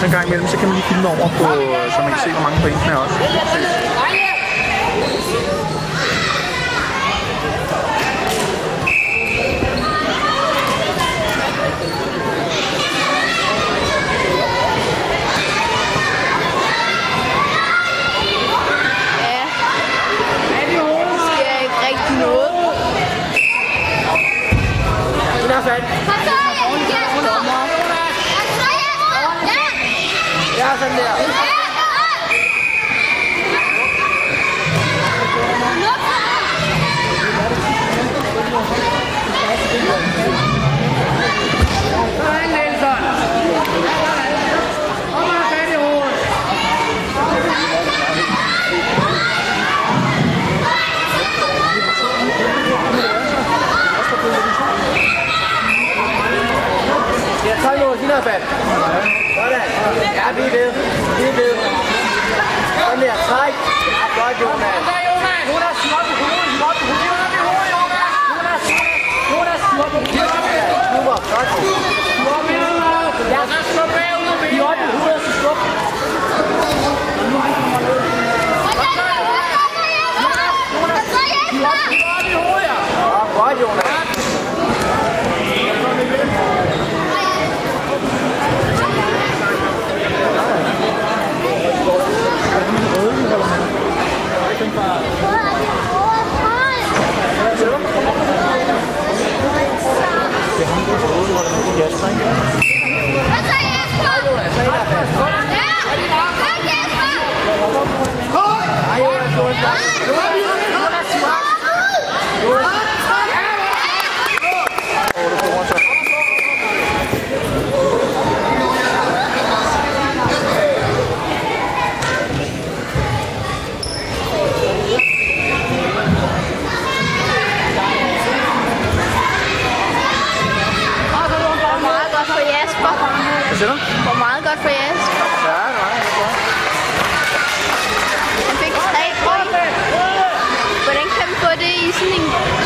så en gang imellem, så kan man lige filme over på, så man kan se, hvor mange point der er også. Ja. Der sker ikke rigtig noget. Den er 100 fat. Sådan. Ja, vi er ved. Vi er ved. Sådan der. Træk. Ja, godt, Jonas. Sådan, Jonas. Hun er slået på hovedet. Slået på hovedet. Hun er på hovedet, Jonas. Hun er slået på hovedet. Hun er slået på hovedet. Super. Godt. Ja, så slået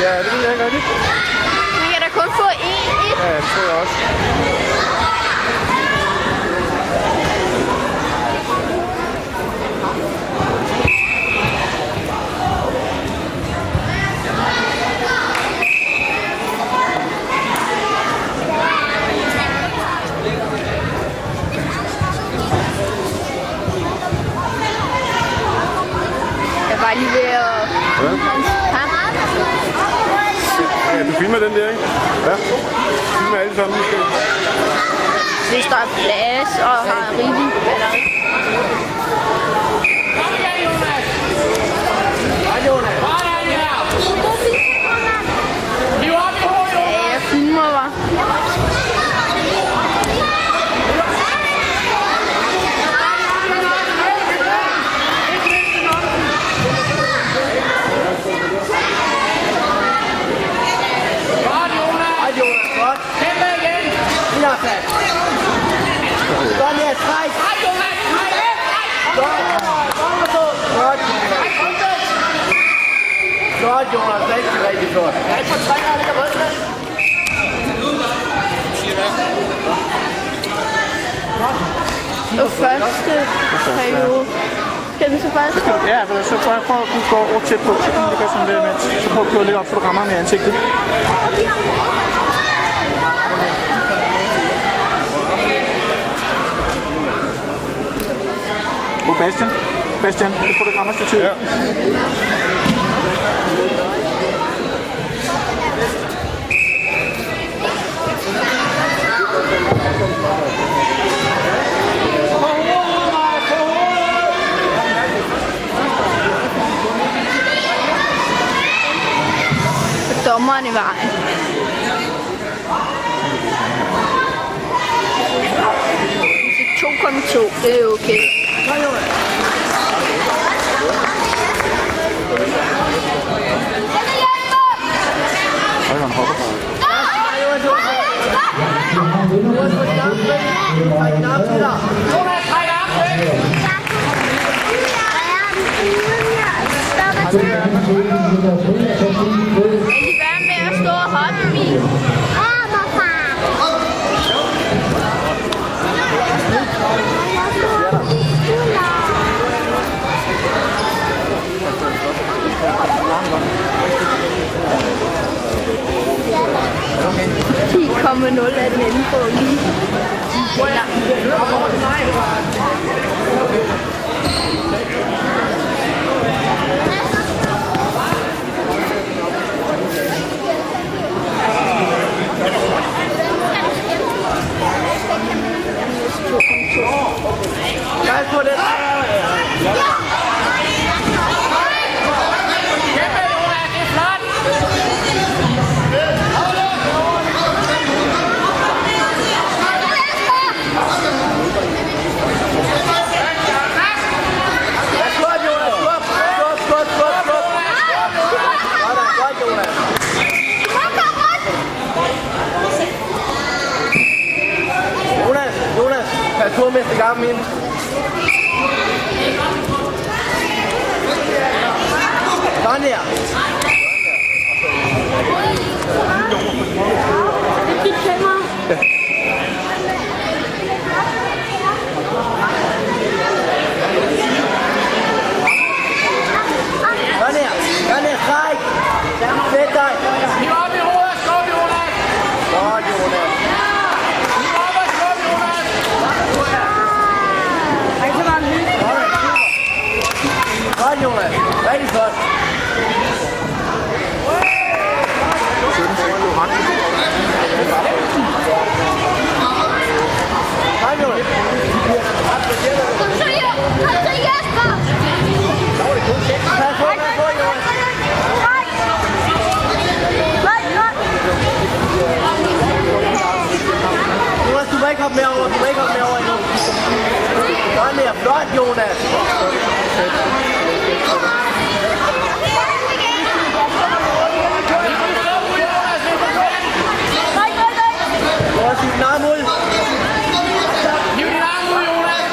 Ja, det ved jeg ikke rigtigt. Man kan da kun få én et. Ja, det tror jeg også. Jeg var lige ved at... Ja. Filmer den der, ikke? Ja. Filmer alle sammen. Hvis der er plads og har rigtig batteri. Ja, jeg filmer bare. Hej Jonas, godt. Kæmpe igen. Din er fat. Sådan der, træk. Hej Jonas, Godt. Godt, Jonas. Godt, Jonas. Rigtig, rigtig godt. Ja, ikke for tre, jeg ligger med. Og første periode. Skal den så faktisk gå? Ja, for så prøv, prøv at gå over tæt på. Så kan du ligge sådan der med. Så prøv at køre lidt op, så du rammer ham i ansigtet. Oh, Bastian. Bastian, jeg tror, det rammer stativet. Ja. Dommeren i vejen. Så 2,2, det er okay. Hold da, hopper bare. 10,0 er den inde på lige. Pas på den. Skub, Jonas. Skub, skub, skub, skub, skub. Sådan, godt, Jonas. Jonas, Jonas, pas på med cigaretten ind. Sådan der er dit kamera. Sådan der. Sådan der. Stræk. Sæt dig. Hiv op i hovedet, skub Jonas! Godt, Jonas. Hiv op og skub Jonas! Godt, Jonas. Rigtig flot. Kom, Jonas. Kom så, Jo- kom så Jesper! Pas på, pas på, Jonas. Nej. Nej, nej. Jonas, du må ikke hoppe med over. Du må ikke hoppe med over endnu. Sådan der. Flot, Jonas. Nej, nej, nej. Jonas, din arm ud. Hiv din arm ud, Jonas!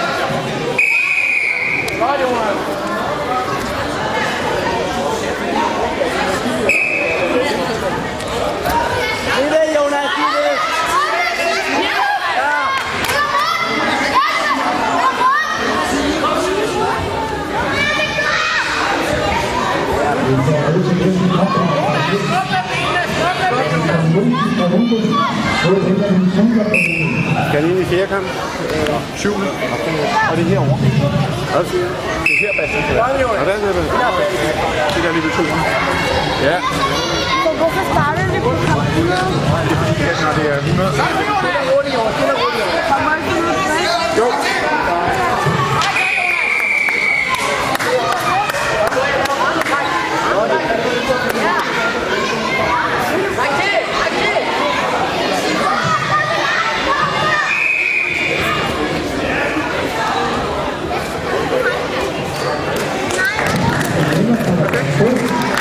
Godt, Jonas! Det er det, Jonas. Det er det. Ja. Skub med benene, skub med benene! Skal ind i fjerde kamp? Øh, Syvende. Og det er herovre. Hvad siger du? Det er her, Bastian. Kom, Og det er det. Det der lige ved to.